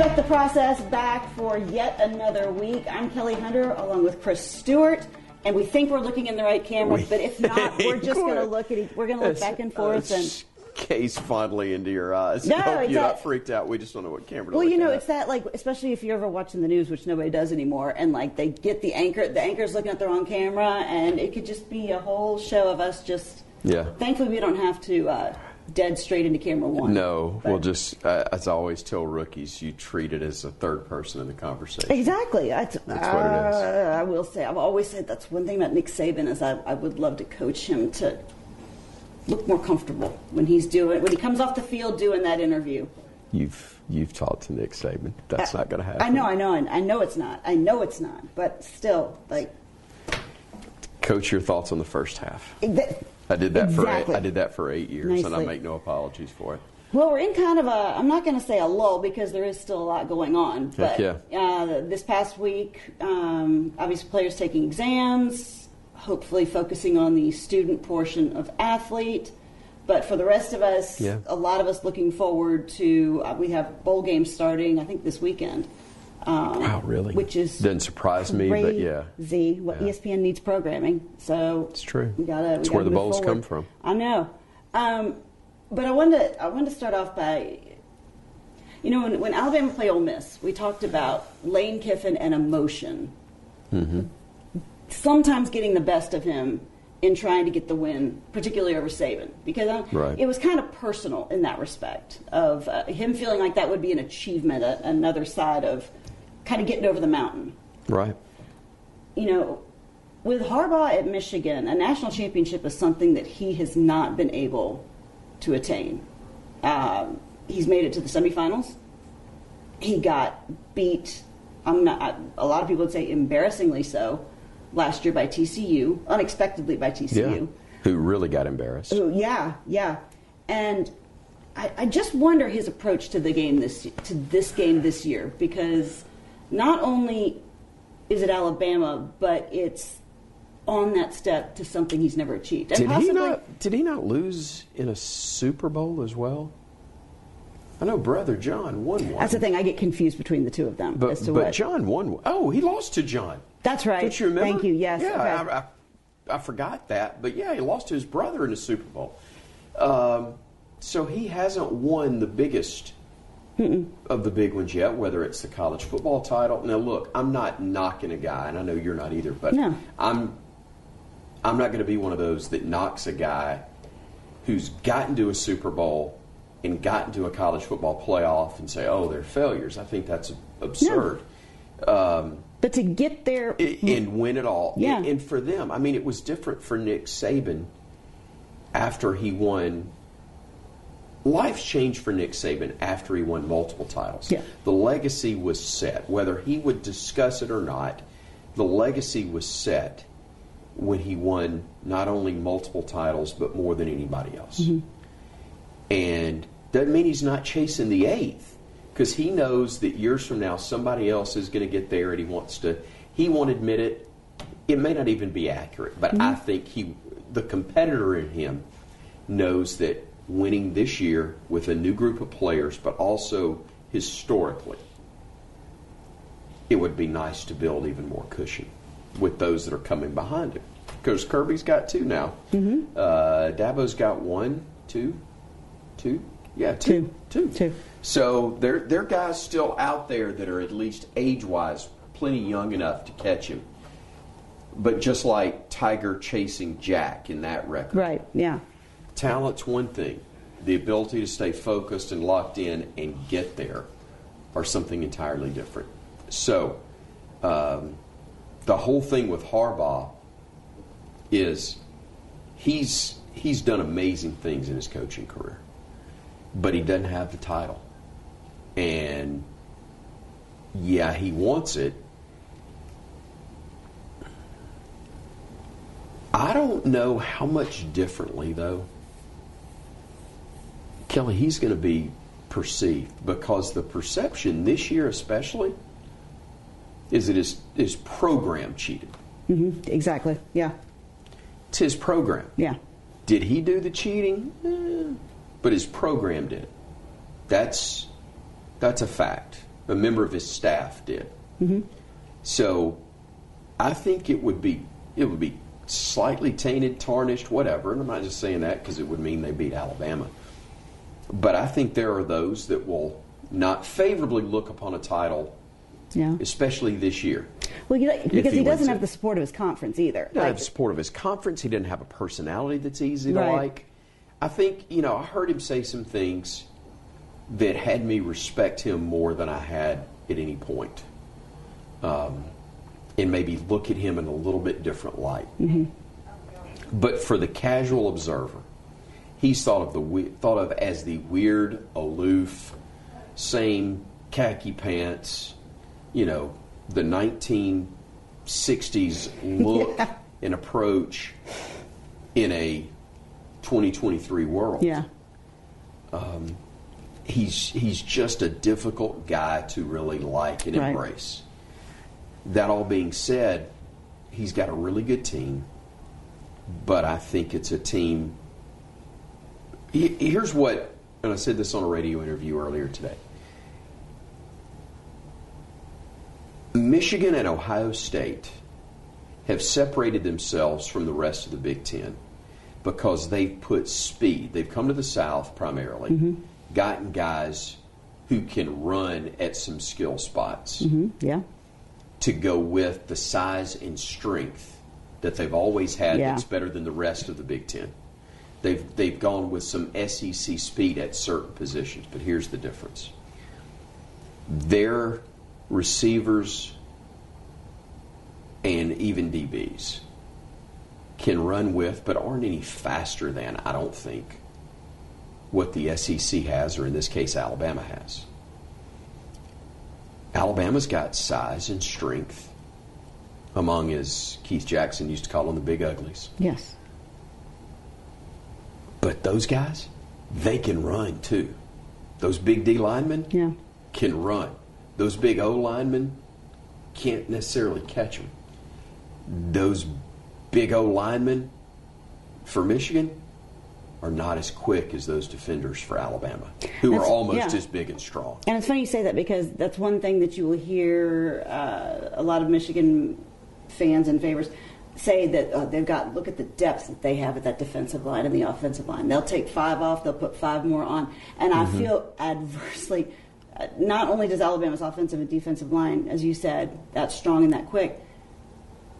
Respect the process back for yet another week. I'm Kelly Hunter along with Chris Stewart. And we think we're looking in the right cameras, but if not, we're just going to look at each, we're going to look back and forth and gaze fondly into your eyes. No, you're not freaked out. We just don't know what camera. Well, you know, at. it's that like, especially if you're ever watching the news, which nobody does anymore, and like they get the anchor, the anchor's looking at the wrong camera, and it could just be a whole show of us just. Yeah. Thankfully, we don't have to uh, dead straight into camera one. No, But- we'll just, uh, as I always tell rookies, you treat it as a third person in the conversation. Exactly. That's, That's what it is. uh, I will say. I've always said that's one thing about Nick Saban is I, I would love to coach him to look more comfortable when he's doing when he comes off the field doing that interview. You've you've talked to Nick Saban. That's I- not going to happen. I know, I know, I I know it's not. I know it's not. But still, like Coach, your thoughts on the first half? that, I did that Exactly. for eight, I did that for eight years, and I make no apologies for it. Well, we're in kind of a, I'm not going to say a lull because there is still a lot going on. But Heck uh, this past week, um, obviously players taking exams, hopefully focusing on the student portion of athlete. But for the rest of us, Yeah. a lot of us looking forward to, uh, we have bowl games starting, I think, this weekend. Um, really? Which is Doesn't surprise me, but yeah. Z. What Yeah. ESPN needs programming, so It's true. We gotta. It's we where gotta the move bowls forward. come from. I know, um, but I wanted to, I wanted to start off by, you know, when, when Alabama played Ole Miss, we talked about Lane Kiffin and emotion. Mm-hmm. Sometimes getting the best of him in trying to get the win, particularly over Saban, because Right. it was kind of personal in that respect of uh, him feeling like that would be an achievement, a, another side of kind of getting over the mountain Right. you know, with Harbaugh at Michigan, a national championship is something that he has not been able to attain. Um, he's made it to the semifinals. He got beat. I'm not. I, a lot of people would say embarrassingly so last year by TCU, unexpectedly by Yeah. TCU. Who really got embarrassed? Oh, yeah, yeah. And I, I just wonder his approach to the game this to this game this year because not only is it Alabama, but it's on that step to something he's never achieved. And Did he not? Did he not lose in a Super Bowl as well? I know brother John won one. That's the thing. I get confused between the two of them But, as to but what. John won. one. Oh, he lost to John. That's right. Don't you remember? Thank you. Yes. Yeah, okay. I, I, I forgot that. But yeah, he lost to his brother in the Super Bowl. Um, so he hasn't won the biggest of the big ones yet, whether it's the college football title. Now, look, I'm not knocking a guy, and I know you're not either, but No. I'm I'm not going to be one of those that knocks a guy who's gotten to a Super Bowl and gotten to a college football playoff and say, "Oh, they're failures." I think that's absurd. Um, but to get there, and win it all. Yeah. And, and for them, I mean, it was different for Nick Saban after he won. Life's changed for Nick Saban after he won multiple titles. Yeah. The legacy was set. Whether he would discuss it or not, the legacy was set when he won not only multiple titles, but more than anybody else. Mm-hmm. And doesn't mean he's not chasing the eighth because he knows that years from now somebody else is going to get there and he wants to. He won't admit it. It may not even be accurate, but mm-hmm. I think he, the competitor in him, knows that winning this year with a new group of players, but also historically, it would be nice to build even more cushion with those that are coming behind him. Because Kirby's got two now. Mm-hmm. Uh, Dabo's got one, two, two, yeah, two, two, Two. So there, there are guys still out there that are at least age-wise plenty young enough to catch him. But just like Tiger chasing Jack in that record, right? Yeah. Talent's one thing. The ability to stay focused and locked in and get there are something entirely different. So, um, the whole thing with Harbaugh is he's he's done amazing things in his coaching career, but he doesn't have the title. And yeah, he wants it. I don't know how much differently though. Kelly, he's going to be perceived because the perception this year, especially, is that his, his program cheated. hmm Exactly. Yeah. It's his program. Yeah. Did he do the cheating? Eh, but his program did. That's that's a fact. A member of his staff did. So I think it would be it would be slightly tainted, tarnished, whatever. And I'm not just saying that because it would mean they beat Alabama. But I think there are those that will not favorably look upon a title, Yeah. especially this year. Well, you, because he he, doesn't have it. the support of his conference either. He doesn't have the support of his conference. He didn't have a personality that's easy to like. I think, you know, I heard him say some things that had me respect him more than I had at any point. Um, and maybe look at him in a little bit different light. But for the casual observer, he's thought of the thought of as the weird, aloof, same khaki pants, you know, the 1960s look Yeah. and approach in a 2023 world. yeah. Um, he's he's just a difficult guy to really like and Right. embrace. That all being said, he's got a really good team, but I think it's a team. He- Here's what, and I said this on a radio interview earlier today. Michigan and Ohio State have separated themselves from the rest of the Big Ten because they've put speed. They've come to the South primarily, gotten guys who can run at some skill spots hmm Yeah. to go with the size and strength that they've always had Yeah. that's better than the rest of the Big Ten. They've, they've gone with some SEC speed at certain positions, but here's the difference. Their receivers and even DBs can run with, but aren't any faster than, I don't think, what the SEC has, or in this case, Alabama has. Alabama's got size and strength among, as Keith Jackson used to call them, the big uglies. Yes. But those guys, they can run too. Those big D linemen Yeah. can run. Those big O linemen can't necessarily catch them. Those big O linemen for Michigan are not as quick as those defenders for Alabama, who are almost yeah. as big and strong. And it's funny you say that because that's one thing that you will hear uh, a lot of Michigan fans and favors say that uh, they've got look at the depth that they have at that defensive line and the offensive line. They'll take five off, they'll put five more on, and I feel adversely. Uh, not only does Alabama's offensive and defensive line, as you said, that strong and that quick,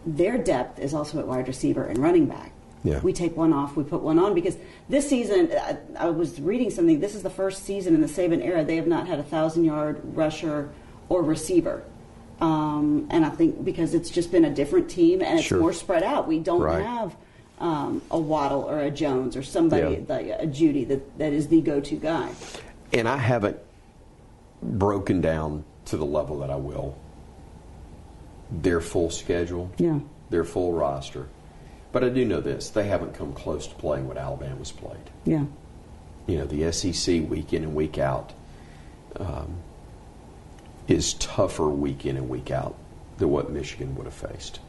their depth is also at wide receiver and running back. Yeah. We take one off, we put one on because this season, I, I was reading something. This is the first season in the Saban era they have not had a thousand yard rusher or receiver. Um, and I think because it's just been a different team and it's Sure. more spread out. We don't Right. have um, a Waddle or a Jones or somebody Yeah. like a Jeudy that, that is the go to guy. And I haven't broken down to the level that I will their full schedule, Yeah. their full roster. But I do know this they haven't come close to playing what Alabama's played. Yeah. You know, the SEC week in and week out um, is tougher week in and week out than what Michigan would have faced.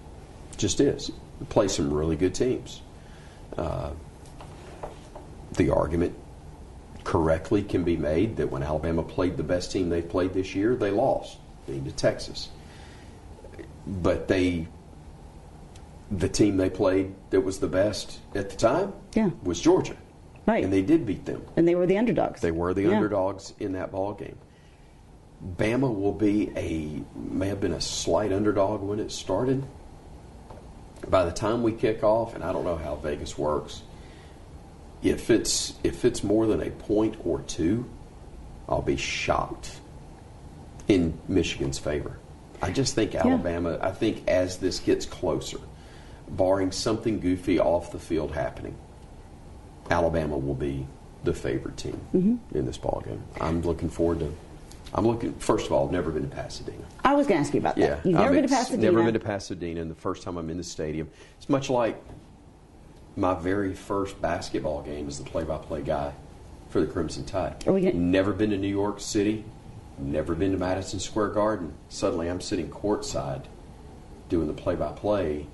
Just is. They play some really good teams. Uh, the argument correctly can be made that when Alabama played the best team they've played this year, they lost, being to Texas. But they, the team they played that was the best at the time, Yeah. was Georgia, Right. and they did beat them. and they were the underdogs. They were the Yeah. underdogs in that ball game. Bama will be a may have been a slight underdog when it started. By the time we kick off, and I don't know how Vegas works, if it's if it's more than a point or two, I'll be shocked in Michigan's favor. I just think Alabama. I think as this gets closer, barring something goofy off the field happening, Alabama will be the favorite team Mm-hmm. in this ball game. I'm looking forward to. I'm looking. First of all, I've never been to Pasadena. I was going to ask you about that. Yeah, You've never I'm been to Pasadena. Never been to Pasadena, and the first time I'm in the stadium, it's much like my very first basketball game as the play-by-play guy for the Crimson Tide. Are we gonna- never been to New York City, never been to Madison Square Garden. Suddenly, I'm sitting courtside doing the play-by-play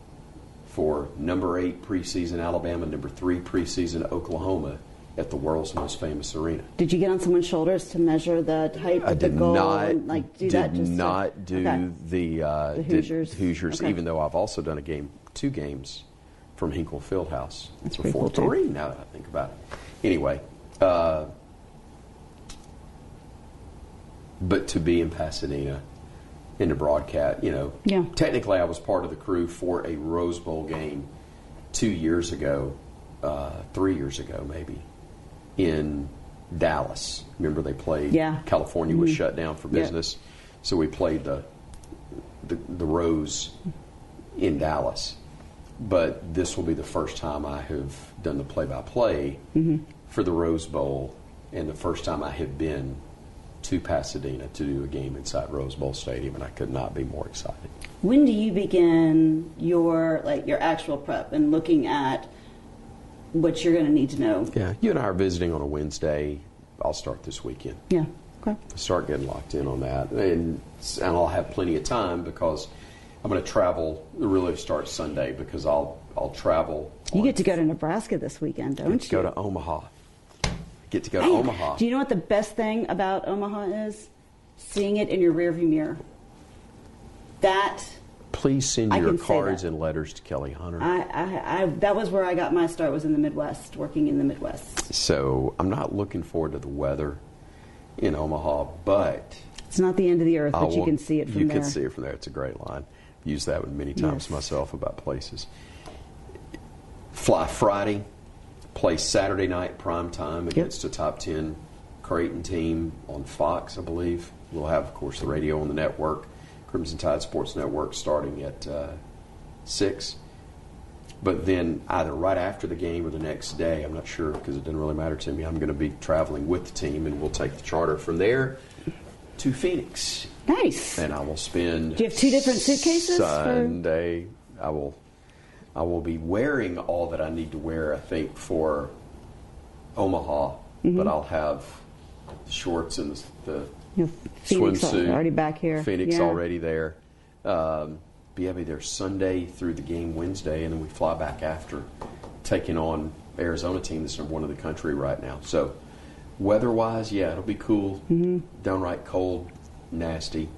for number eight preseason Alabama, number three preseason Oklahoma at the world's most famous arena. Did you get on someone's shoulders to measure the height I of the did goal? not and, like do did that just to- not do okay. the uh, The Hoosiers? Hoosiers, Okay. even though I've also done a game, two games from Hinkle Fieldhouse That's pretty before cool, too. three. Now that I think about it, anyway. Uh, but to be in Pasadena in the broadcast, you know, Yeah. technically I was part of the crew for a Rose Bowl game two years ago, uh, three years ago maybe, in Dallas. Remember they played? Yeah. Mm-hmm. California was shut down for business, so we played the, the the Rose in Dallas. But this will be the first time I have done the play-by-play Mm-hmm. for the Rose Bowl, and the first time I have been to Pasadena to do a game inside Rose Bowl Stadium, and I could not be more excited. When do you begin your like your actual prep and looking at what you're going to need to know? Yeah, you and I are visiting on a Wednesday. I'll start this weekend. Yeah. Okay. Start getting locked in on that, and and I'll have plenty of time because I'm going to travel. Really starts Sunday because I'll I'll travel. You get to go to Nebraska this weekend, don't you? go to Omaha. Get to go to Omaha. Do you know what the best thing about Omaha is? Seeing it in your rearview mirror. That Please send I your cards and letters to Kelly Hunter. I, I, I that was where I got my start was in the Midwest, working in the Midwest. so I'm not looking forward to the weather in Omaha, but It's not the end of the earth, but you can see it from you there. You can see it from there. It's a great line. Use that one many times Yes. myself about places. Fly Friday, play Saturday night prime time against a top ten Creighton team on Fox, I believe. We'll have, of course, the radio on the network, Crimson Tide Sports Network, starting at uh, six. But then either right after the game or the next day, I'm not sure because it didn't really matter to me. I'm going to be traveling with the team, and we'll take the charter from there to Phoenix Nice. and I will spend. Do you have two different suitcases Sunday, I will. I will be wearing all that I need to wear. I think for Omaha, Mm-hmm. but I'll have the shorts and the, You know, Phoenix swimsuit already back here. Phoenix Yeah. already there. Um, but yeah, be there Sunday through the game Wednesday, and then we fly back after, taking on Arizona team that's number one in the country right now. So, weather-wise, yeah, it'll be cool, Mm-hmm. downright cold, nasty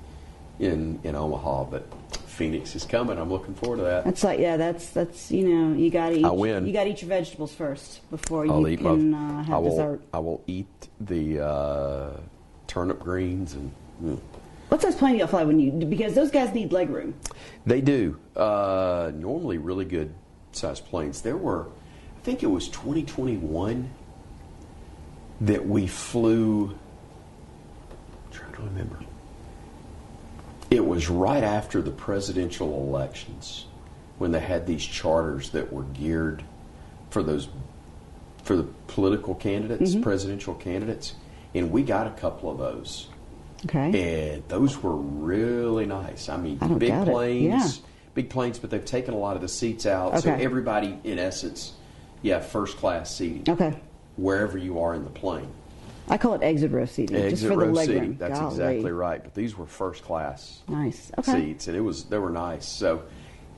in in Omaha, but Phoenix is coming. I'm looking forward to that. That's like yeah, that's that's you know you got to eat. I win. You got to eat your vegetables first before I'll you eat can my. uh, I will, dessert. I will eat the uh, turnip greens and. mm. What size plane do you fly when you? Because those guys need leg room. They do. Uh, normally, really good size planes. There were, I think it was 2021 that we flew. I'm trying to remember. It was right after the presidential elections when they had these charters that were geared for those for the political candidates, Mm-hmm. presidential candidates, and we got a couple of those. Okay. And those were really nice. I mean, I big planes, Yeah. big planes, but they've taken a lot of the seats out. So everybody, in essence, yeah, first class seating. Okay. Wherever you are in the plane. I call it exit row seating, just Exit for the row leg seating. room. That's Golly. exactly right. But these were first class Nice. Okay. seats, and it was they were nice. So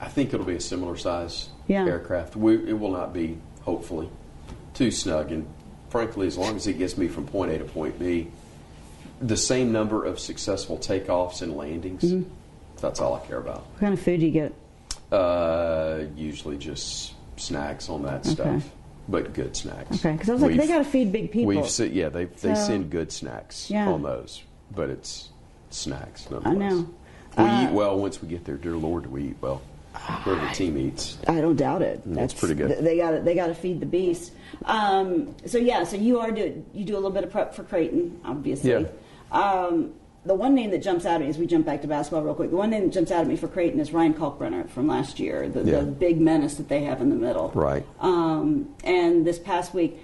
I think it'll be a similar size Yeah. aircraft. We, it will not be, hopefully, too snug. And frankly, as long as it gets me from point A to point B, the same number of successful takeoffs and landings. Mm-hmm. That's all I care about. What kind of food do you get? Uh, usually just snacks on that stuff, but good snacks. Okay, because I was like, they We've- got to feed big people. We've se- yeah, they they So- send good snacks Yeah. on those, but it's snacks. I know. We Uh, eat well once we get there. Dear Lord, do we eat well? Whatever the team eats. I don't doubt it. That's pretty good. th- They got they got to feed the beast. Um, so yeah, so you are do you do a little bit of prep for Creighton, obviously. Yeah. Um, the one name that jumps out at me as we jump back to basketball real quick. The one name that jumps out at me for Creighton is Ryan Kalkbrenner from last year, the, Yeah. the big menace that they have in the middle. Right. Um, and this past week,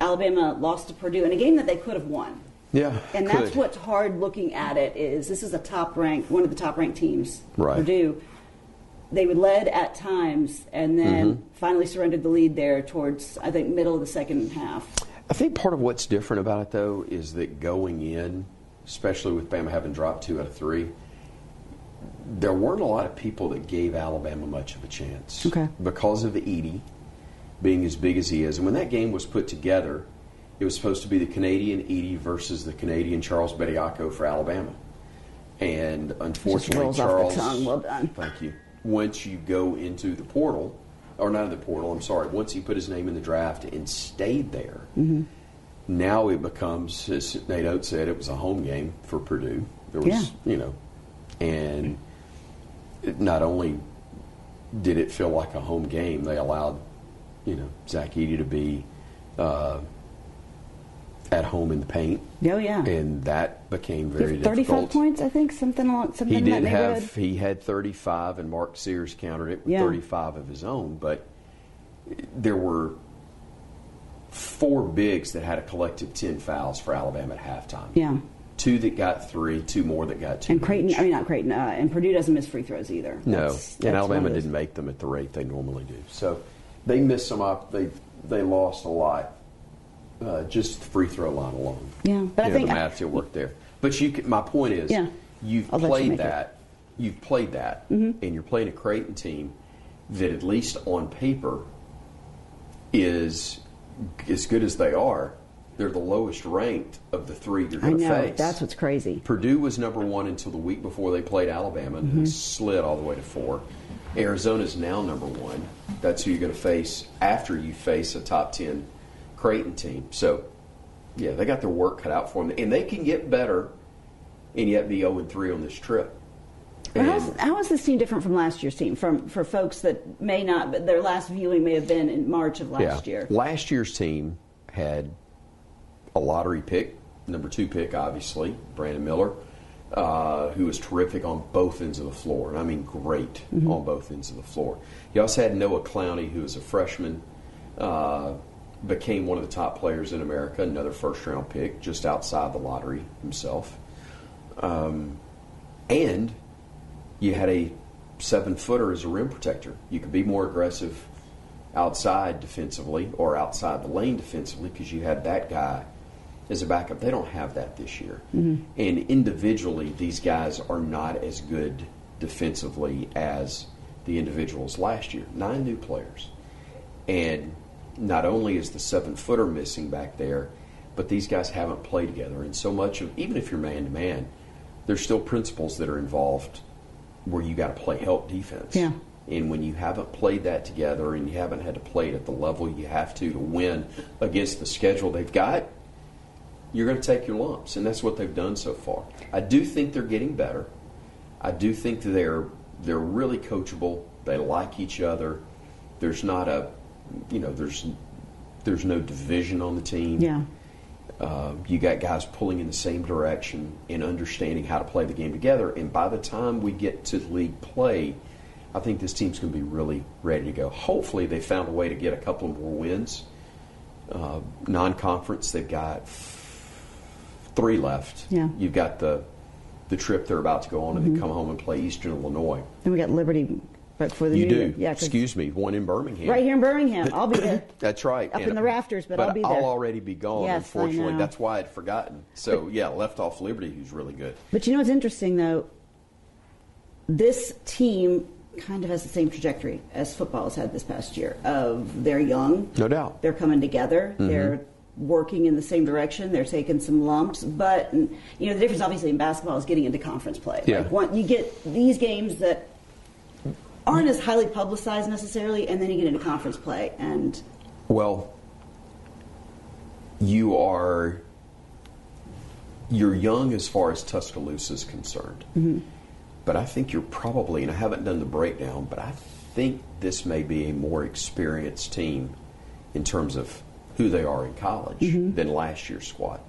Alabama lost to Purdue in a game that they could have won. Yeah, And could. that's what's hard looking at it is this is a top ranked one of the top ranked teams. Right. Purdue. They were led at times and then Mm-hmm. finally surrendered the lead there towards I think middle of the second half. I think part of what's different about it, though, is that going in, especially with Bama having dropped two out of three, there weren't a lot of people that gave Alabama much of a chance. Okay. Because of the Edey being as big as he is. And when that game was put together, it was supposed to be the Canadian Edey versus the Canadian Charles Bediako for Alabama. And unfortunately, rolls off the Charles. tongue. Well done. Thank you. Once you go into the portal, or not in the portal, I'm sorry, once he put his name in the draft and stayed there, Mm-hmm. now it becomes, as Nate Oats said, it was a home game for Purdue. There was, Yeah. you know, and it not only did it feel like a home game, they allowed, you know, Zach Edey to be uh, at home in the paint, Oh yeah. and that became very difficult. Thirty-five points, I think, something along something He did that have he had 35, and Mark Sears countered it with Yeah. 35 of his own. But there were four bigs that had a collective 10 fouls for Alabama at halftime. Yeah. Two that got three, two more that got two. And Creighton, each. I mean not Creighton, uh, and Purdue doesn't miss free throws either. no, That's- and that's Alabama one of those- didn't make them at the rate they normally do. So they missed some up. They they lost a lot. Uh, just the free throw line alone. Yeah, but I know, think- the math didn't work there. But you, can, my point is, Yeah. you've I'll let you played it. Mm-hmm. that. You've played that, and you're playing a Creighton team that, at least on paper, is as good as they are. They're the lowest ranked of the three you're I going to know face. that's what's crazy. Purdue was number one until the week before they played Alabama, and Mm-hmm. slid all the way to four. Arizona's now number one. That's who you're going to face after you face a top ten Creighton team. So, yeah, they got their work cut out for them, and they can get better, and yet be zero and three on this trip. How's, how is this team different from last year's team? From for folks that may not, but their last viewing may have been in March of last yeah. year. Last year's team had a lottery pick, number two pick, obviously, Brandon Miller, uh, who was terrific on both ends of the floor. And I mean, great Mm-hmm. on both ends of the floor. You also had Noah Clowney, who was a freshman, uh, became one of the top players in America, another first round pick, just outside the lottery himself. Um, and you had a seven footer as a rim protector. You could be more aggressive outside defensively or outside the lane defensively because you had that guy as a backup. They don't have that this year. And individually, these guys are not as good defensively as the individuals last year. Nine new players. And not only is the seven footer missing back there, but these guys haven't played together. And so much of, even if you're man to man, there's still principles that are involved where you got to play help defense. Yeah. And when you haven't played that together and you haven't had to play it at the level you have to to win against the schedule they've got, you're going to take your lumps. And that's what they've done so far. I do think they're getting better. I do think that they're they're really coachable. They like each other. There's not a, you know, there's there's no division on the team. Yeah. Uh, you got guys pulling in the same direction and understanding how to play the game together. And by the time we get to league play, I think this team's going to be really ready to go. Hopefully, they found a way to get a couple more wins. Uh, non-conference, they've got three left. Yeah. You've got the the trip they're about to go on, and Mm-hmm. then come home and play Eastern Illinois. Then we got Liberty right before the You do. Yeah, Excuse me, one in Birmingham. right here in Birmingham. I'll be there. That's right. Up in the rafters, but I'll be there. I'll already be gone. Yes, unfortunately, that's why I'd forgotten. So yeah, left off Liberty, who's really good. But you know what's interesting though? This team kind of has the same trajectory as football has had this past year. Of they're young, No doubt. they're coming together, mm-hmm. they're working in the same direction, they're taking some lumps. But you know the difference, obviously, in basketball is getting into conference play. Yeah. Like one, you get these games that aren't as highly publicized necessarily, and then you get into conference play, and Well, you are you're young as far as Tuscaloosa is concerned, but I think you're probably, and I haven't done the breakdown, but I think this may be a more experienced team in terms of who they are in college than last year's squad,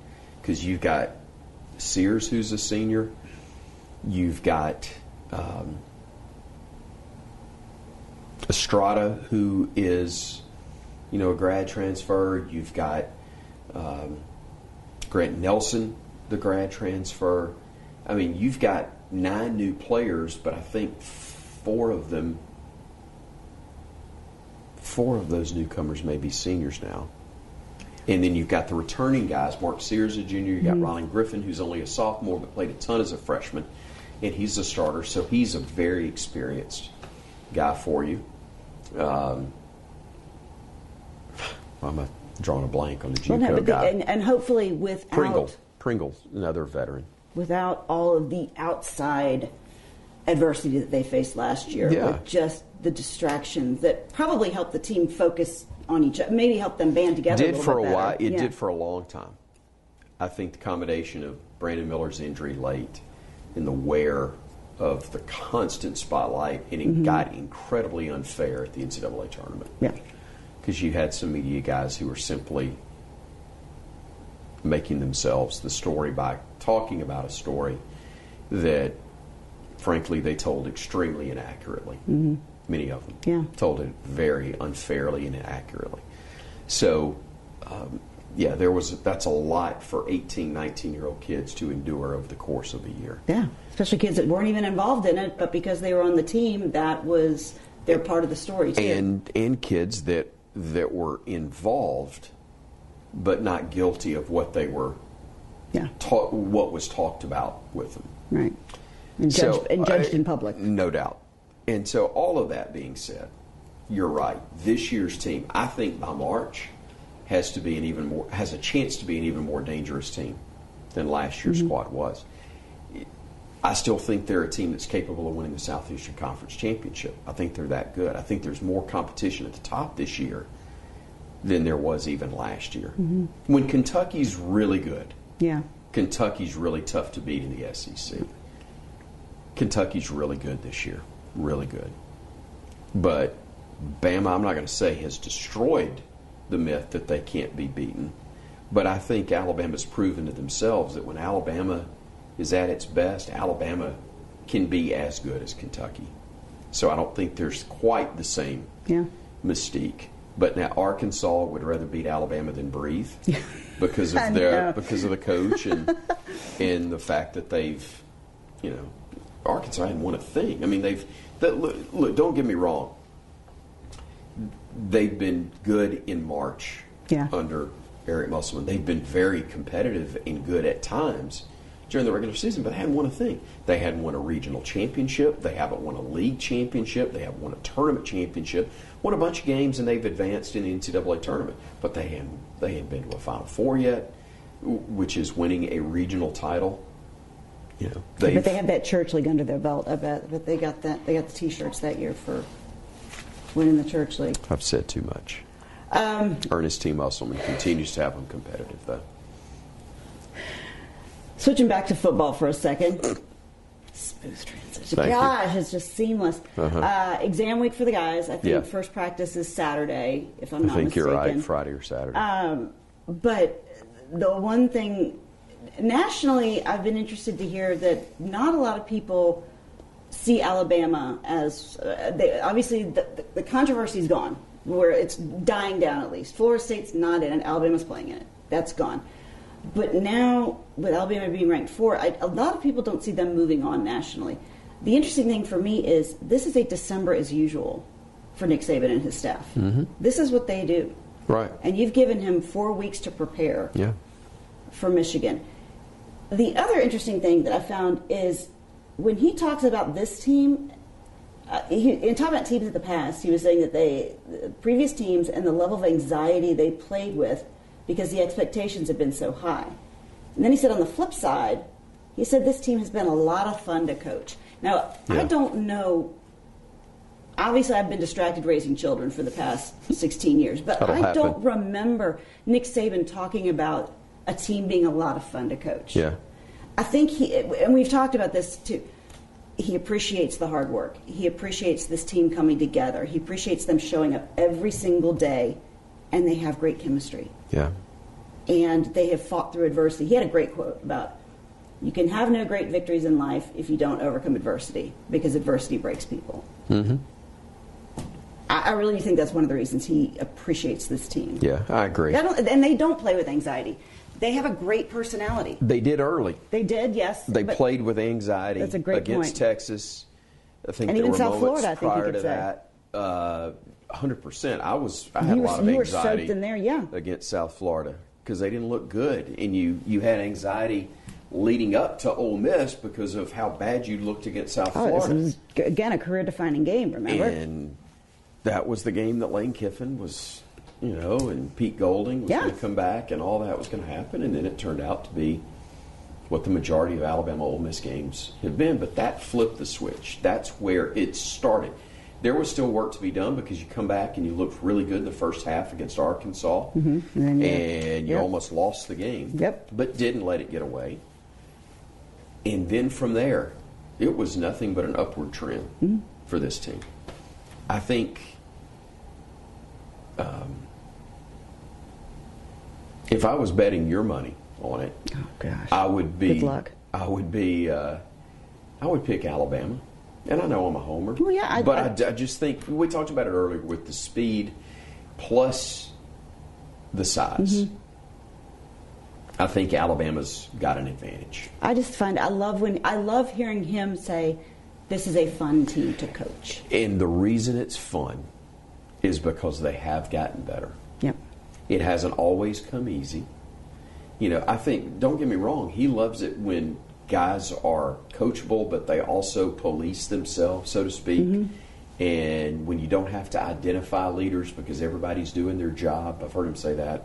because you've got Sears, who's a senior, you've got. Um, Estrada, who is, you know, a grad transfer. You've got um, Grant Nelson, the grad transfer. I mean, you've got nine new players, but I think four of them, four of those newcomers may be seniors now. And then you've got the returning guys. Mark Sears, a junior. You've got Rylan Griffen, who's only a sophomore but played a ton as a freshman, and he's a starter. So he's a very experienced guy for you. Um, I'm a drawing a blank on the Well, no, the, guy. and, and hopefully without Pringle, Pringle, another veteran. without all of the outside adversity that they faced last year, Yeah. with just the distractions that probably helped the team focus on each other, maybe help them band together. did a little for a better. while. It Yeah. did for a long time. I think the combination of Brandon Miller's injury late and the wear of the constant spotlight, and it Mm-hmm. got incredibly unfair at the NCAA tournament. Yeah. because you had some media guys who were simply making themselves the story by talking about a story that, frankly, they told extremely inaccurately. Mm-hmm. Many of them Yeah. told it very unfairly and inaccurately. So, um, yeah, there was that's a lot for 18, 19 year old kids to endure over the course of a year. Yeah, especially kids that weren't even involved in it, but because they were on the team, that was their part of the story too. and and kids that that were involved but not guilty of what they were yeah, what was talked about with them right. And So, judged, and judged I- in public. no doubt and so all of that being said you're right this year's team i think by march has to be an even more has a chance to be an even more dangerous team than last year's mm-hmm. squad was I still think they're a team that's capable of winning the Southeastern Conference Championship. I think they're that good. I think there's more competition at the top this year than there was even last year. Mm-hmm. When Kentucky's really good, Yeah, Kentucky's really tough to beat in the SEC. Kentucky's really good this year, really good. But Bama, I'm not going to say has destroyed the myth that they can't be beaten. But I think Alabama's proven to themselves that when Alabama is at its best, Alabama can be as good as Kentucky. So I don't think there's quite the same yeah. mystique. But now Arkansas would rather beat Alabama than breathe because of their because of the coach and and the fact that they've you know Arkansas hadn't won a thing. I mean they've that, look, look don't get me wrong. They've been good in March Yeah. under Eric Musselman. They've been very competitive and good at times during the regular season, but they hadn't won a thing. They hadn't won a regional championship. They haven't won a league championship. They haven't won a tournament championship. Won a bunch of games and they've advanced in the NCAA tournament, but they hadn't they hadn't been to a Final Four yet, which is winning a regional title. You know, but they've- they have that church league under their belt. I bet. But they got that. They got the T-shirts that year for winning the church league. I've said too much. Um, Ernest T. Musselman continues to have them competitive, though. switching back to football for a second. Smooth transition. Thank you. Gosh, it's just seamless. Uh-huh. Uh, exam week for the guys. I think Yeah. first practice is Saturday, if I'm I not think mistaken. you're right. Friday or Saturday. Um, but the one thing nationally, I've been interested to hear that not a lot of people see Alabama as uh, they, obviously the, the controversy's gone, where it's dying down at least. Florida State's not in it, Alabama's playing in it. That's gone. But now, with Alabama being ranked four, I, a lot of people don't see them moving on nationally. The interesting thing for me is this is a December as usual for Nick Saban and his staff. This is what they do. right. And you've given him four weeks to prepare Yeah. for Michigan. The other interesting thing that I found is when he talks about this team, uh, he, in talking about teams of the past, he was saying that they, the previous teams and the level of anxiety they played with because the expectations have been so high. And then he said on the flip side, he said this team has been a lot of fun to coach. Now, I don't know. Obviously, I've been distracted raising children for the past 16 years, but That'll I happen. don't remember Nick Saban talking about a team being a lot of fun to coach. Yeah. I think he, and we've talked about this too. He appreciates the hard work. He appreciates this team coming together. He appreciates them showing up every single day, and they have great chemistry. Yeah. And they have fought through adversity. He had a great quote about you can have no great victories in life if you don't overcome adversity, because adversity breaks people. Mm-hmm. I, I really think that's one of the reasons he appreciates this team. Yeah. I agree. And they don't play with anxiety. They have a great personality. They did early. They did, yes. They played with anxiety That's a great against point. Texas. I think And there even were South moments Florida, I think you prior could to say. that. Uh, 100%. I was. I had You a were- lot of you were anxiety soaked in there, yeah. against South Florida because they didn't look good, and you you had anxiety leading up to Ole Miss because of how bad you looked against South Oh, this Florida. was, again, a career defining game, remember? And that was the game that Lane Kiffin was you know, and Pete Golding was Yeah. going to come back, and all that was going to happen, and then it turned out to be what the majority of Alabama Ole Miss games have been. But that flipped the switch. That's where it started. There was still work to be done because you come back and you looked really good in the first half against Arkansas, And then you- and you Yep. almost lost the game. Yep. But didn't let it get away. And then from there, it was nothing but an upward trend Mm-hmm. for this team. I think um, if I was betting your money on it, Oh gosh. I would be. Good luck. I would be. Uh, I would pick Alabama, and I know I'm a homer. Well, yeah, I- but I, I- I just think we talked about it earlier with the speed plus the size. Mm-hmm. I think Alabama's got an advantage. I just find I love when I love hearing him say, "This is a fun team to coach." And the reason it's fun is because they have gotten better. It hasn't always come easy. You know, I think, don't get me wrong, he loves it when guys are coachable, but they also police themselves, so to speak. Mm-hmm. And when you don't have to identify leaders because everybody's doing their job. I've heard him say that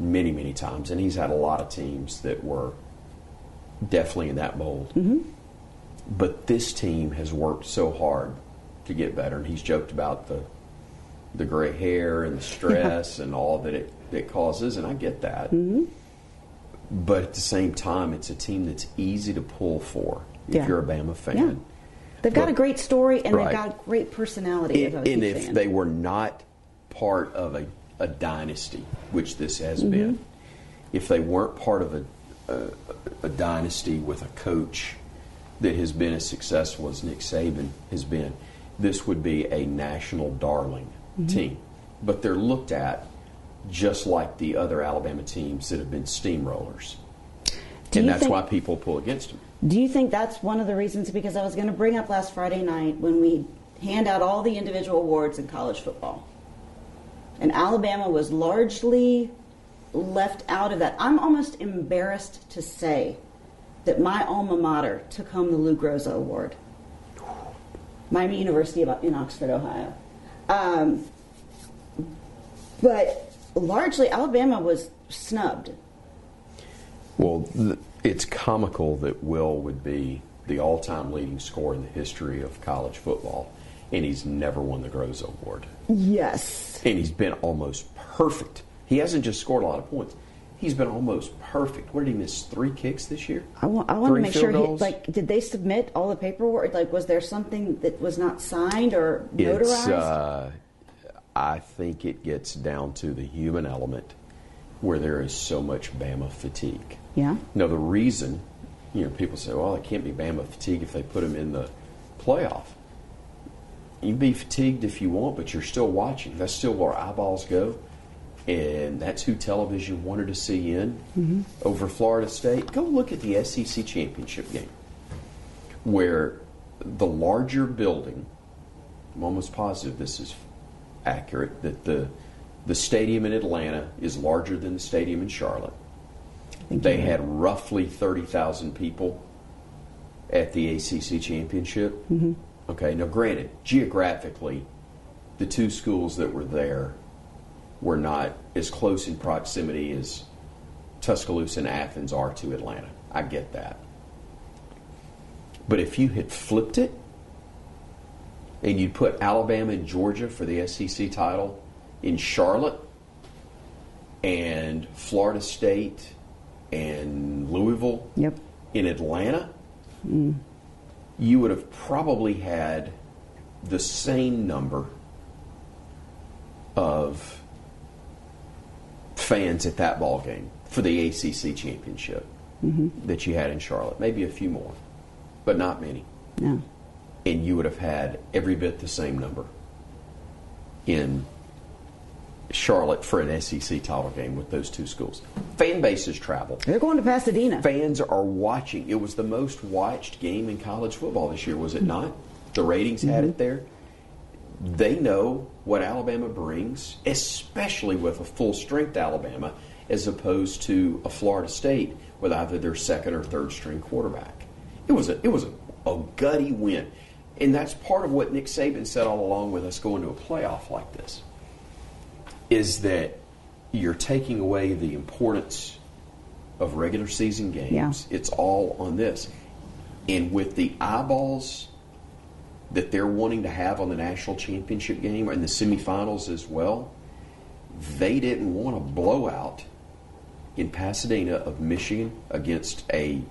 many, many times. And he's had a lot of teams that were definitely in that mold. Mm-hmm. But this team has worked so hard to get better. And he's joked about the the gray hair and the stress and all that it, it causes, and I get that. But at the same time, it's a team that's easy to pull for if Yeah. you're a Bama fan. Yeah. They've got But- a great story and Right. they've got great personality. And, if and if saying. they were not part of a, a dynasty, which this has Mm-hmm. been, if they weren't part of a, a, a dynasty with a coach that has been as successful as Nick Saban has been, this would be a national darling Mm-hmm. team. But they're looked at just like the other Alabama teams that have been steamrollers. And that's think- why people pull against them. Do you think that's one of the reasons? Because I was going to bring up last Friday night when we hand out all the individual awards in college football. And Alabama was largely left out of that. I'm almost embarrassed to say that my alma mater took home the Lou Groza Award. Miami University in Oxford, Ohio. Um, but largely, Alabama was snubbed. Well, th- it's comical that Will would be the all-time leading scorer in the history of college football, and he's never won the Groza Award. Yes. And he's been almost perfect. He hasn't just scored a lot of points; he's been almost perfect. What did he miss? Three kicks this year. I want, I want to make sure, he, like, did they submit all the paperwork? Like, was there something that was not signed or notarized? Uh, I think it gets down to the human element, where there is so much Bama fatigue. yeah. Now, the reason, you know, people say, well, it can't be Bama fatigue if they put them in the playoff. You can be fatigued if you want, but you're still watching. That's still where eyeballs go. And that's who television wanted to see in over Florida State. Go look at the SEC championship game, where the larger building, I'm almost positive this is accurate, that the, the stadium in Atlanta is larger than the stadium in Charlotte. They had roughly 30,000 people at the ACC championship. Mm-hmm. Okay, now granted, geographically, the two schools that were there were not as close in proximity as Tuscaloosa and Athens are to Atlanta. I get that. But if you had flipped it and you'd put Alabama and Georgia for the SEC title in Charlotte and Florida State and Louisville Yep. in Atlanta, mm. you would have probably had the same number of fans at that ball game for the ACC championship mm-hmm. that you had in Charlotte. Maybe a few more, but not many. No. And you would have had every bit the same number in Charlotte for an SEC title game with those two schools. Fan bases travel They're going to Pasadena. fans are watching. It was the most watched game in college football this year, was it mm-hmm. not? The ratings had mm-hmm. it there. They know what Alabama brings, especially with a full strength Alabama, as opposed to a Florida State with either their second or third string quarterback. It was a it was a, a gutty win. And that's part of what Nick Saban said all along with us going to a playoff like this. is that you're taking away the importance of regular season games. Yeah. It's all on this. And with the eyeballs that they're wanting to have on the national championship game and the semifinals as well, they didn't want a blowout in Pasadena of Michigan against a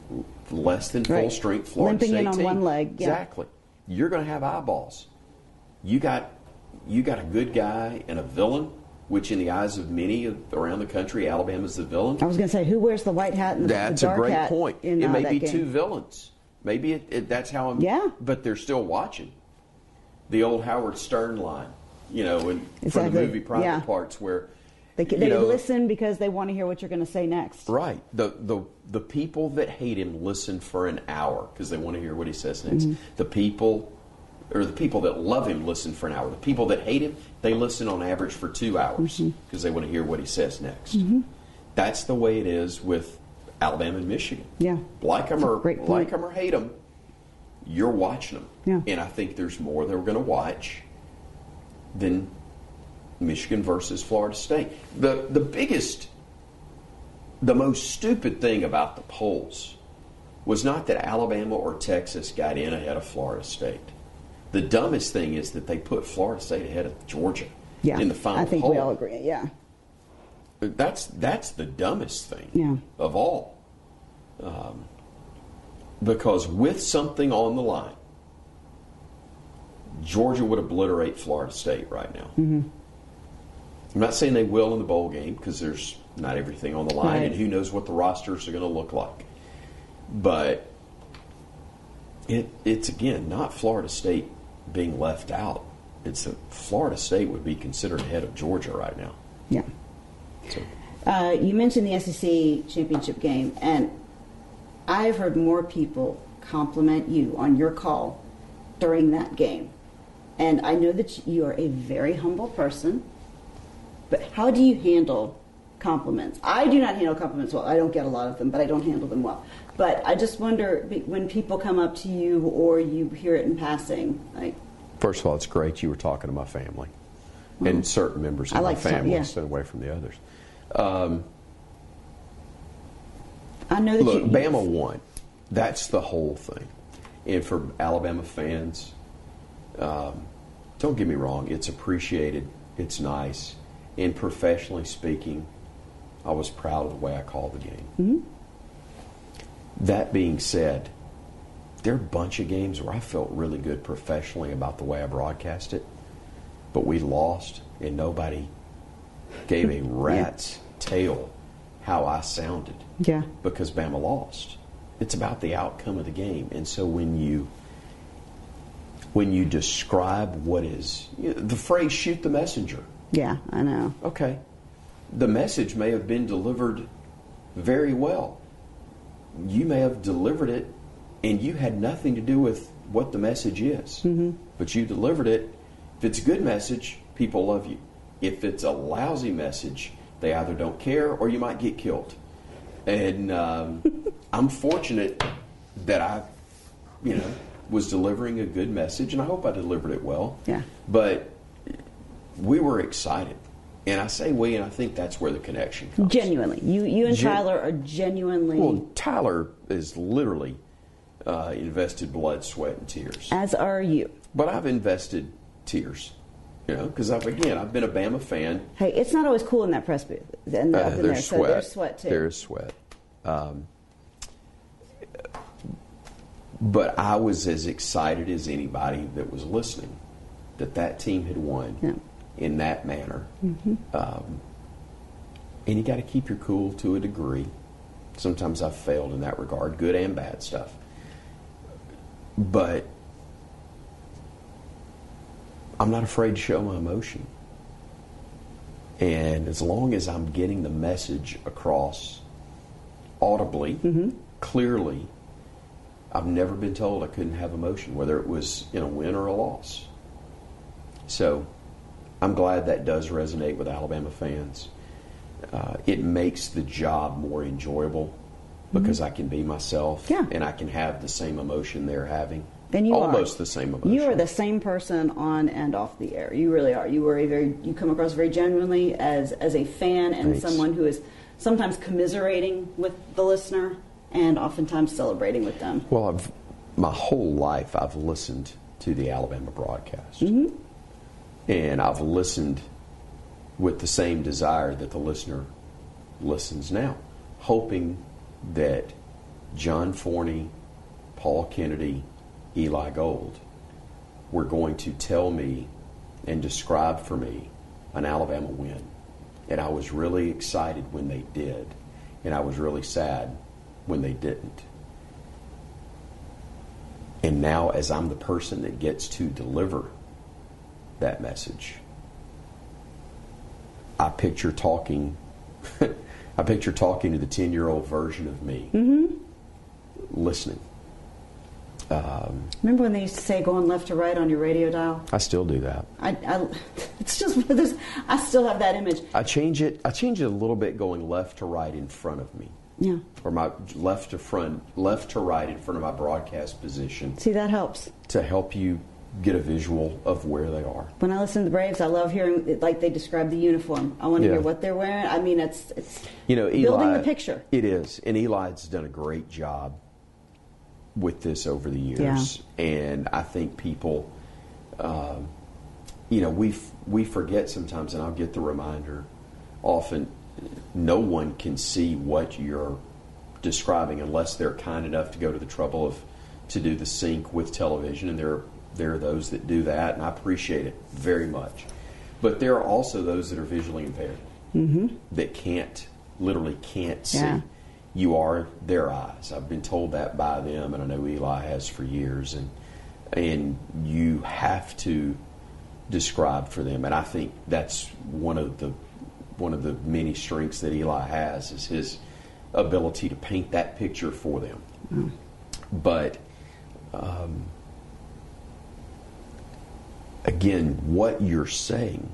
less than full Right. strength Florida Limping State in on team. one leg, yeah. Exactly. You're going to have eyeballs. You got you got a good guy and a villain, which in the eyes of many around the country, Alabama's the villain. I was going to say, who wears the white hat and the, That's the a dark great hat point. In, it uh, may be game? two villains. Maybe it, it, that's how I'm. Yeah. But they're still watching. The old Howard Stern line, you know, in, from the movie Private Yeah. Parts, where They, they know, listen because they want to hear what you're going to say next. Right. The the the people that hate him listen for an hour because they want to hear what he says next. Mm-hmm. The people or the people that love him listen for an hour. The people that hate him, they listen on average for 2 hours Mm-hmm. because they want to hear what he says next. That's the way it is with Alabama and Michigan. Yeah. Like them or like them or hate them, you're watching them. Yeah. And I think there's more that we're going to watch than Michigan versus Florida State. The the biggest the most stupid thing about the polls was not that Alabama or Texas got in ahead of Florida State. The dumbest thing is that they put Florida State ahead of Georgia Yeah, in the final I think poll. we all agree. Yeah, That's that's the dumbest thing Yeah. of all. Um, because with something on the line, Georgia would obliterate Florida State right now. Mm-hmm. I'm not saying they will in the bowl game because there's not everything on the line, Right. and who knows what the rosters are going to look like. But it, it's again not Florida State being left out. It's that Florida State would be considered ahead of Georgia right now. yeah. So. Uh, you mentioned the SEC championship game, and I've heard more people compliment you on your call during that game. And I know that you are a very humble person, but how do you handle compliments? I do not handle compliments well. I don't get a lot of them, but I don't handle them well. But I just wonder when people come up to you or you hear it in passing, like, First of all, it's great you were talking to my family and certain members of I my like family yeah. instead away from the others. Um, I know that Look, you. Bama won. That's the whole thing. And for Alabama fans, um, don't get me wrong, it's appreciated, it's nice. And professionally speaking, I was proud of the way I called the game. Mm-hmm. That being said, there are a bunch of games where I felt really good professionally about the way I broadcast it, but we lost and nobody gave a rat's tail how I sounded Yeah. because Bama lost. It's about the outcome of the game, and so when you when you describe what is you know, the phrase "shoot the messenger," Yeah, I know. okay, the message may have been delivered very well. You may have delivered it, and you had nothing to do with what the message is, mm-hmm. but you delivered it. If it's a good message, people love you. If it's a lousy message, they either don't care or you might get killed. And um, I'm fortunate that I, you know, was delivering a good message, and I hope I delivered it well. Yeah. But we were excited, and I say we, and I think that's where the connection comes. Genuinely, you you and Gen- Tyler are genuinely. Well, Tyler is literally uh, invested blood, sweat, and tears. as are you. But I've invested tears, you know, because I've again I've been a Bama fan. Hey, it's not always cool in that press booth. And Uh, in there, there's so sweat. there's sweat too. There's sweat. Um, but I was as excited as anybody that was listening that that team had won Yeah. in that manner. Mm-hmm. Um, and you got to keep your cool to a degree. Sometimes I've failed in that regard, good and bad stuff. But I'm not afraid to show my emotion. And as long as I'm getting the message across audibly, clearly, I've never been told I couldn't have emotion, whether it was in a win or a loss. So I'm glad that does resonate with Alabama fans. Uh, it makes the job more enjoyable because I can be myself Yeah. and I can have the same emotion they're having. And you almost are. the same emotion. You are the same person on and off the air. You really are. You are a very. You come across very genuinely as as a fan and Thanks. someone who is sometimes commiserating with the listener and oftentimes celebrating with them. Well, I've my whole life I've listened to the Alabama broadcast, Mm-hmm. and I've listened with the same desire that the listener listens now, hoping that John Forney, Paul Kennedy, Eli Gold were going to tell me and describe for me an Alabama win. And I was really excited when they did, and I was really sad when they didn't. And now, as I'm the person that gets to deliver that message, I picture talking. I picture talking to the ten-year-old version of me, mm-hmm. listening. Um, Remember when they used to say going left to right on your radio dial? I still do that. I, I it's just I still have that image. I change it. I change it a little bit, going left to right in front of me, Yeah. or my left to front, left to right in front of my broadcast position See that helps. to help you get a visual of where they are. When I listen to the Braves, I love hearing it, like they describe the uniform. I want to Yeah. hear what they're wearing. I mean, it's it's You know, Eli, building the picture. It is, and Eli's done a great job with this over the years, and I think people, um, you know, we we forget sometimes, and I'll get the reminder often. No one can see what you're describing unless they're kind enough to go to the trouble of to do the sync with television, and there there are those that do that, and I appreciate it very much. But there are also those that are visually impaired that can't literally can't see. Yeah. You are their eyes. I've been told that by them, and I know Eli has for years. And and you have to describe for them. And I think that's one of the one of the many strengths that Eli has is his ability to paint that picture for them. But um, again, what you're saying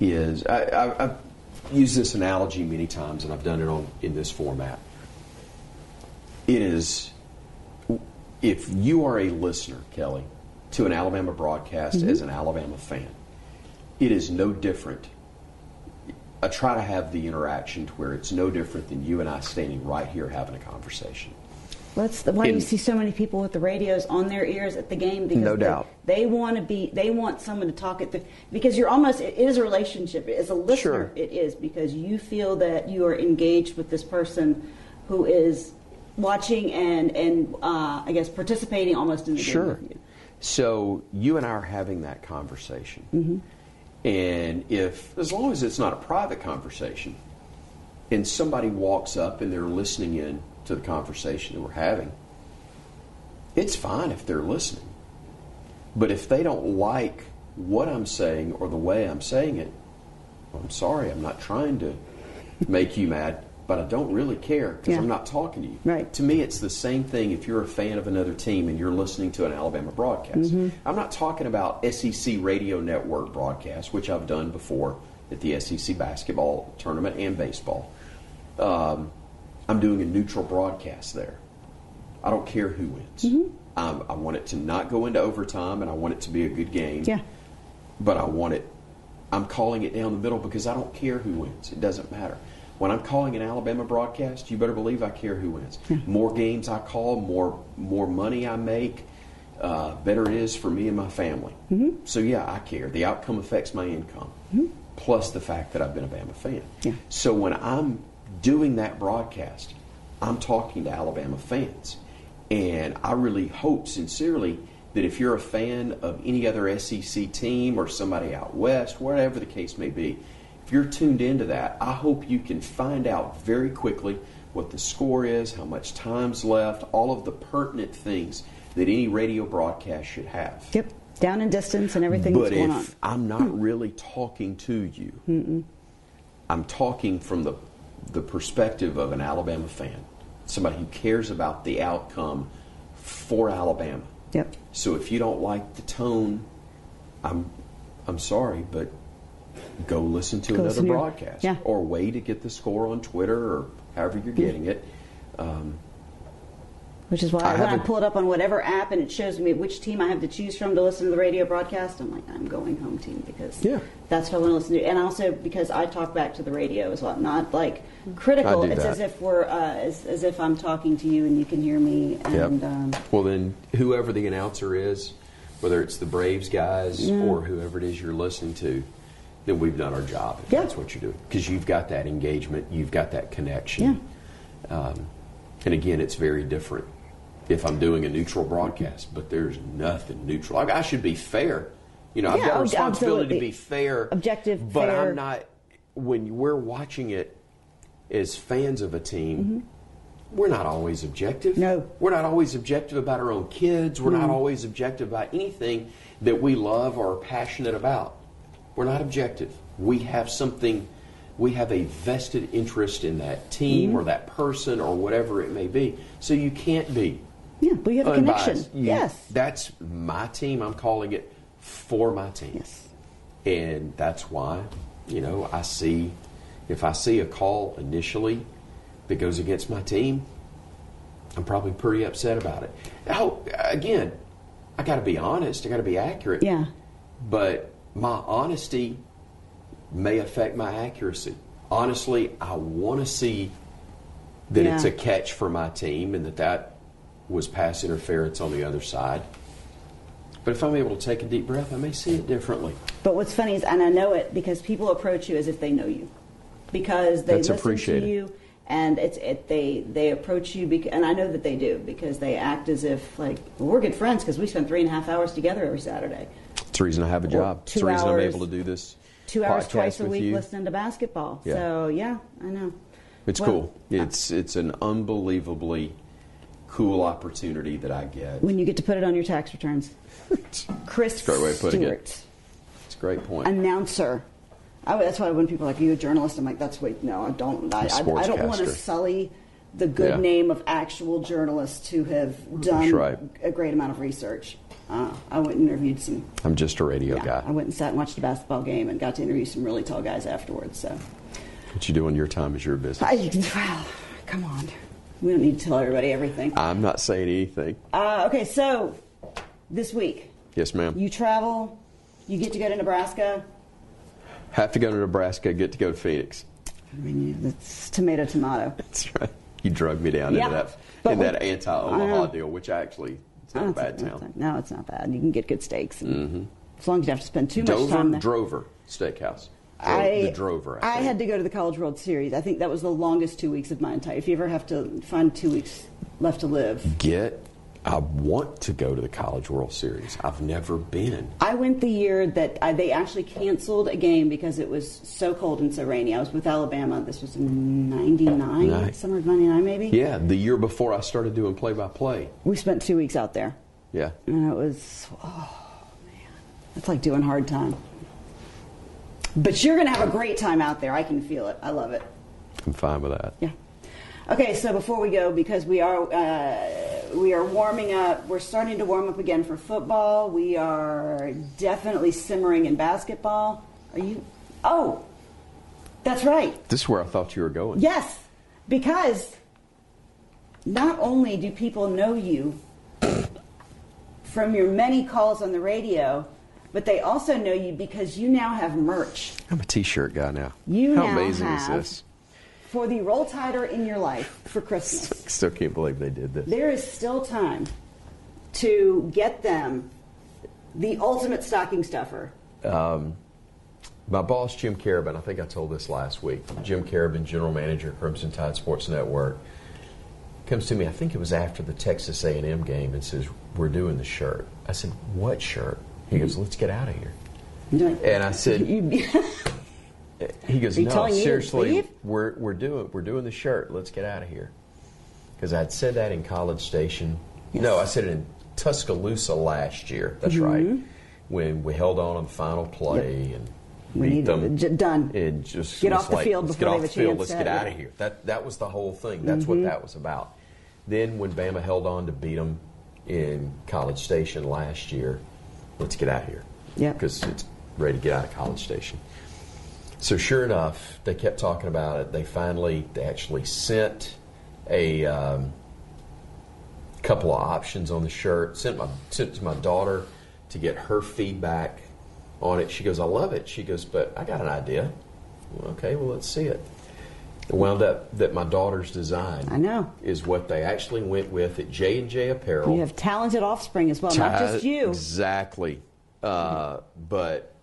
is I, I, I've used this analogy many times, and I've done it on in this format. It is if you are a listener, Kelly, to an Alabama broadcast mm-hmm. as an Alabama fan, it is no different. I try to have the interaction to where it's no different than you and I standing right here having a conversation. That's the, why you see so many people with the radios on their ears at the game because No they, doubt. they want to be they want someone to talk it through because you're almost it is a relationship as a listener Sure. it is because you feel that you are engaged with this person who is watching and and uh, I guess participating almost in the game Sure. So you and I are having that conversation. And if, as long as it's not a private conversation, and somebody walks up and they're listening in to the conversation that we're having, it's fine if they're listening. But if they don't like what I'm saying or the way I'm saying it, I'm sorry, I'm not trying to make you mad, but I don't really care because Yeah. I'm not talking to you. Right. To me, it's the same thing if you're a fan of another team and you're listening to an Alabama broadcast. I'm not talking about SEC Radio Network broadcasts, which I've done before at the SEC basketball tournament and baseball. Um, I'm doing a neutral broadcast there. I don't care who wins. Um, I want it to not go into overtime, and I want it to be a good game Yeah. but I want it. I'm calling it down the middle because I don't care who wins. It doesn't matter. When I'm calling an Alabama broadcast, you better believe I care who wins. More games I call, more more money I make, uh, better it is for me and my family. So yeah, I care. The outcome affects my income, plus the fact that I've been a Bama fan. Yeah. So when I'm doing that broadcast, I'm talking to Alabama fans. And I really hope sincerely that if you're a fan of any other SEC team or somebody out west, whatever the case may be, if you're tuned into that, I hope you can find out very quickly what the score is, how much time's left, all of the pertinent things that any radio broadcast should have. Yep. Down in distance and everything But that's going on. if I'm not hmm. really talking to you, I'm talking from the the perspective of an Alabama fan, somebody who cares about the outcome for Alabama. Yep. So if you don't like the tone, I'm I'm sorry, but go listen to Go another listen your- broadcast yeah. or wait to get the score on Twitter or however you're getting it. Um, Which is why I when I haven't- pull it up on whatever app and it shows me which team I have to choose from to listen to the radio broadcast, I'm like, I'm going home team because Yeah. that's what I want to listen to. And also because I talk back to the radio as well, not like critical. I do it's that. as if we're uh, as, as if I'm talking to you and you can hear me. And um, Well, then, whoever the announcer is, whether it's the Braves guys or whoever it is you're listening to, then we've done our job. If Yeah. that's what you're doing, because you've got that engagement, you've got that connection. Um, and again, it's very different if I'm doing a neutral broadcast, but there's nothing neutral. I, I should be fair. You know, I've got a oh, responsibility absolutely. to be fair, Objective, but fair. I'm not. When we're watching it as fans of a team, we're not always objective. Mm-hmm. No. We're not always objective about our own kids. We're not always objective about anything that we love or are passionate about. We're not objective. We have something, we have a vested interest in that team or that person or whatever it may be. So you can't be yeah, we have a connection. You- yes. That's my team. I'm calling it for my team. Yes. And that's why, you know, I see, if I see a call initially that goes against my team, I'm probably pretty upset about it. Now, again, I got to be honest. I got to be accurate. Yeah. But my honesty may affect my accuracy. Honestly, I want to see that it's a catch for my team and that that was pass interference on the other side. But if I'm able to take a deep breath, I may see it differently. But what's funny is, and I know it because people approach you as if they know you, because they That's listen to you, and it's it, they they approach you, bec- and I know that they do because they act as if like well, we're good friends because we spend three and a half hours together every Saturday, It's the reason I have a job. It's two the reason I'm hours- able to do this. two hours twice a week you. listening to basketball. Yeah. So yeah, I know. It's Well, cool. It's it's an unbelievably cool opportunity that I get. When you get to put it on your tax returns, Chris a great way of putting Stewart, it. It's a great point. announcer. I, that's why when people are like, "Are you a journalist?" I'm like, "That's wait, no, I don't. I, I, I don't want to sully the good Yeah. name of actual journalists who have done right. a great amount of research." Uh, I went and interviewed some. I'm just a radio Yeah, guy. I went and sat and watched a basketball game and got to interview some really tall guys afterwards. So, What you do in your time is your business. I, well, come on, we don't need to tell everybody everything. I'm not saying anything. Uh, okay, so this week Yes, ma'am. you travel, you get to go to Nebraska. have to go to Nebraska, get to go to Phoenix. I mean, it's tomato, tomato. That's right. You drug me down Yeah, into that but in we- that anti-Omaha deal, which actually it's not Oh, a bad town. No, it's not bad. You can get good steaks. And As long as you have to spend too much Drover, time there. Drover Steakhouse. I, the Drover. I, I had to go to the College World Series. I think that was the longest two weeks of my entire. If you ever have to find two weeks left to live, get. I want to go to the College World Series. I've never been. I went the year that I, they actually canceled a game because it was so cold and so rainy. I was with Alabama. This was in '99, Nice. summer of '99, maybe. Yeah, the year before I started doing play-by-play. We spent two weeks out there, Yeah. and it was oh man, it's like doing hard time. But you're going to have a great time out there. I can feel it. I love it. I'm fine with that. Yeah. Okay, so before we go, because we are uh, we are warming up, we're starting to warm up again for football. We are definitely simmering in basketball. Are you? Oh, that's right. This is where I thought you were going. Yes, because not only do people know you from your many calls on the radio, but they also know you because you now have merch. I'm a T-shirt guy now. You How now amazing have- is this? For the roll tider in your life for Christmas. Still can't believe they did this. there is still time to get them the ultimate stocking stuffer. Um, my boss, Jim Carabin, I think I told this last week. Jim Carabin, general manager at Crimson Tide Sports Network, comes to me. I think it was after the Texas A&M game, and says, "We're doing the shirt." I said, "What shirt?" He goes, "Let's get out of here." And I said, He goes, "No, telling me to seriously, we're we're doing we're doing the shirt. Let's get out of here." Because I'd said that in College Station. No, I said it in Tuscaloosa last year. That's right, when we held on on the final play and Mm-hmm. We beat them. j- done. And just Get off the like, field let's before get off the field. Let's get out yeah. of here. That that was the whole thing. That's what that was about. Then when Bama held on to beat them in College Station last year, let's get out of here. Yeah. because it's ready to get out of College Station. So sure enough, they kept talking about it. They finally, they actually sent a um, couple of options on the shirt. Sent my sent to my daughter to get her feedback on it. She goes, "I love it." She goes, "But I got an idea." Well, okay, well let's see it. It wound up that my daughter's design I know. is what they actually went with at J and J Apparel. You have talented offspring as well, not just you. Exactly. Uh, but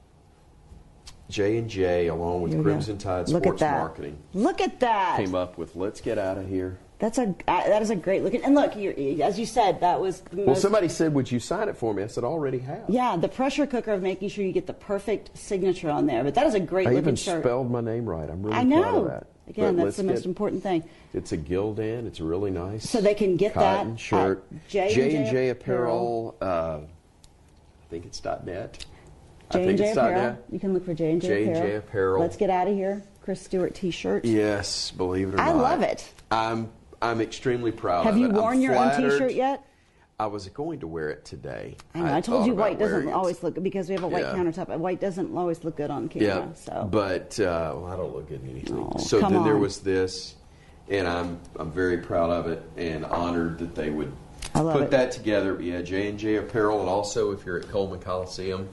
J and J, along with Here we go. Crimson Tide Look Sports at that. Marketing, Look at that. came up with "Let's get out of here." That's a uh, that is a great looking. And look, as you said, that was Well, somebody said, "Would you sign it for me?" I said, "I "Already have." yeah, the pressure cooker of making sure you get the perfect signature on there. But that is a great I looking even shirt. spelled my name right. I'm really I proud of know. that. Again, But that's the most get- important thing. It's a Gildan. It's really nice. So they can get that cotton shirt. J&J and J Apparel. Uh, I think it's dot .net. I J and think J it's apparel. You can look for J and J J&J apparel. Apparel. Let's get out of here. Chris Stewart T-shirt. Yes, believe it or I not. I love it. I'm I'm extremely proud Have of you it. I'm worn your own. T-shirt yet? I was going to wear it today. I know. I, told you white doesn't always look because we have a white Yeah. countertop. White doesn't always look good on camera. Yeah, So but uh, well, I don't look good in anything. Oh, so then there was this, and I'm I'm very proud of it and honored that they would put it. that together. Yeah, J and J Apparel, and also if you're at Coleman Coliseum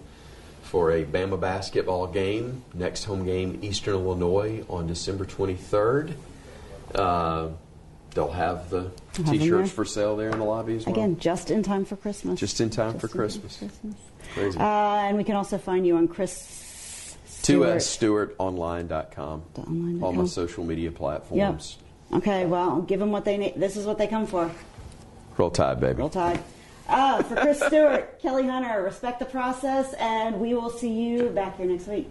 for a Bama basketball game, next home game Eastern Illinois on December 23rd. Uh, they'll have the Have t-shirts for sale there in the lobby as well. again, just in time for Christmas. Just in time for in Christmas. Christmas. Crazy. Uh, and we can also find you on Chris Stewart. S StewartOnline.com. Online.com. All my social media Yep. platforms. Okay, well, give them what they need. This is what they come for. Roll Tide, baby. Roll Tide. Uh, for Chris Stewart, Kelly Hunter, respect the process, and we will see you back here next week.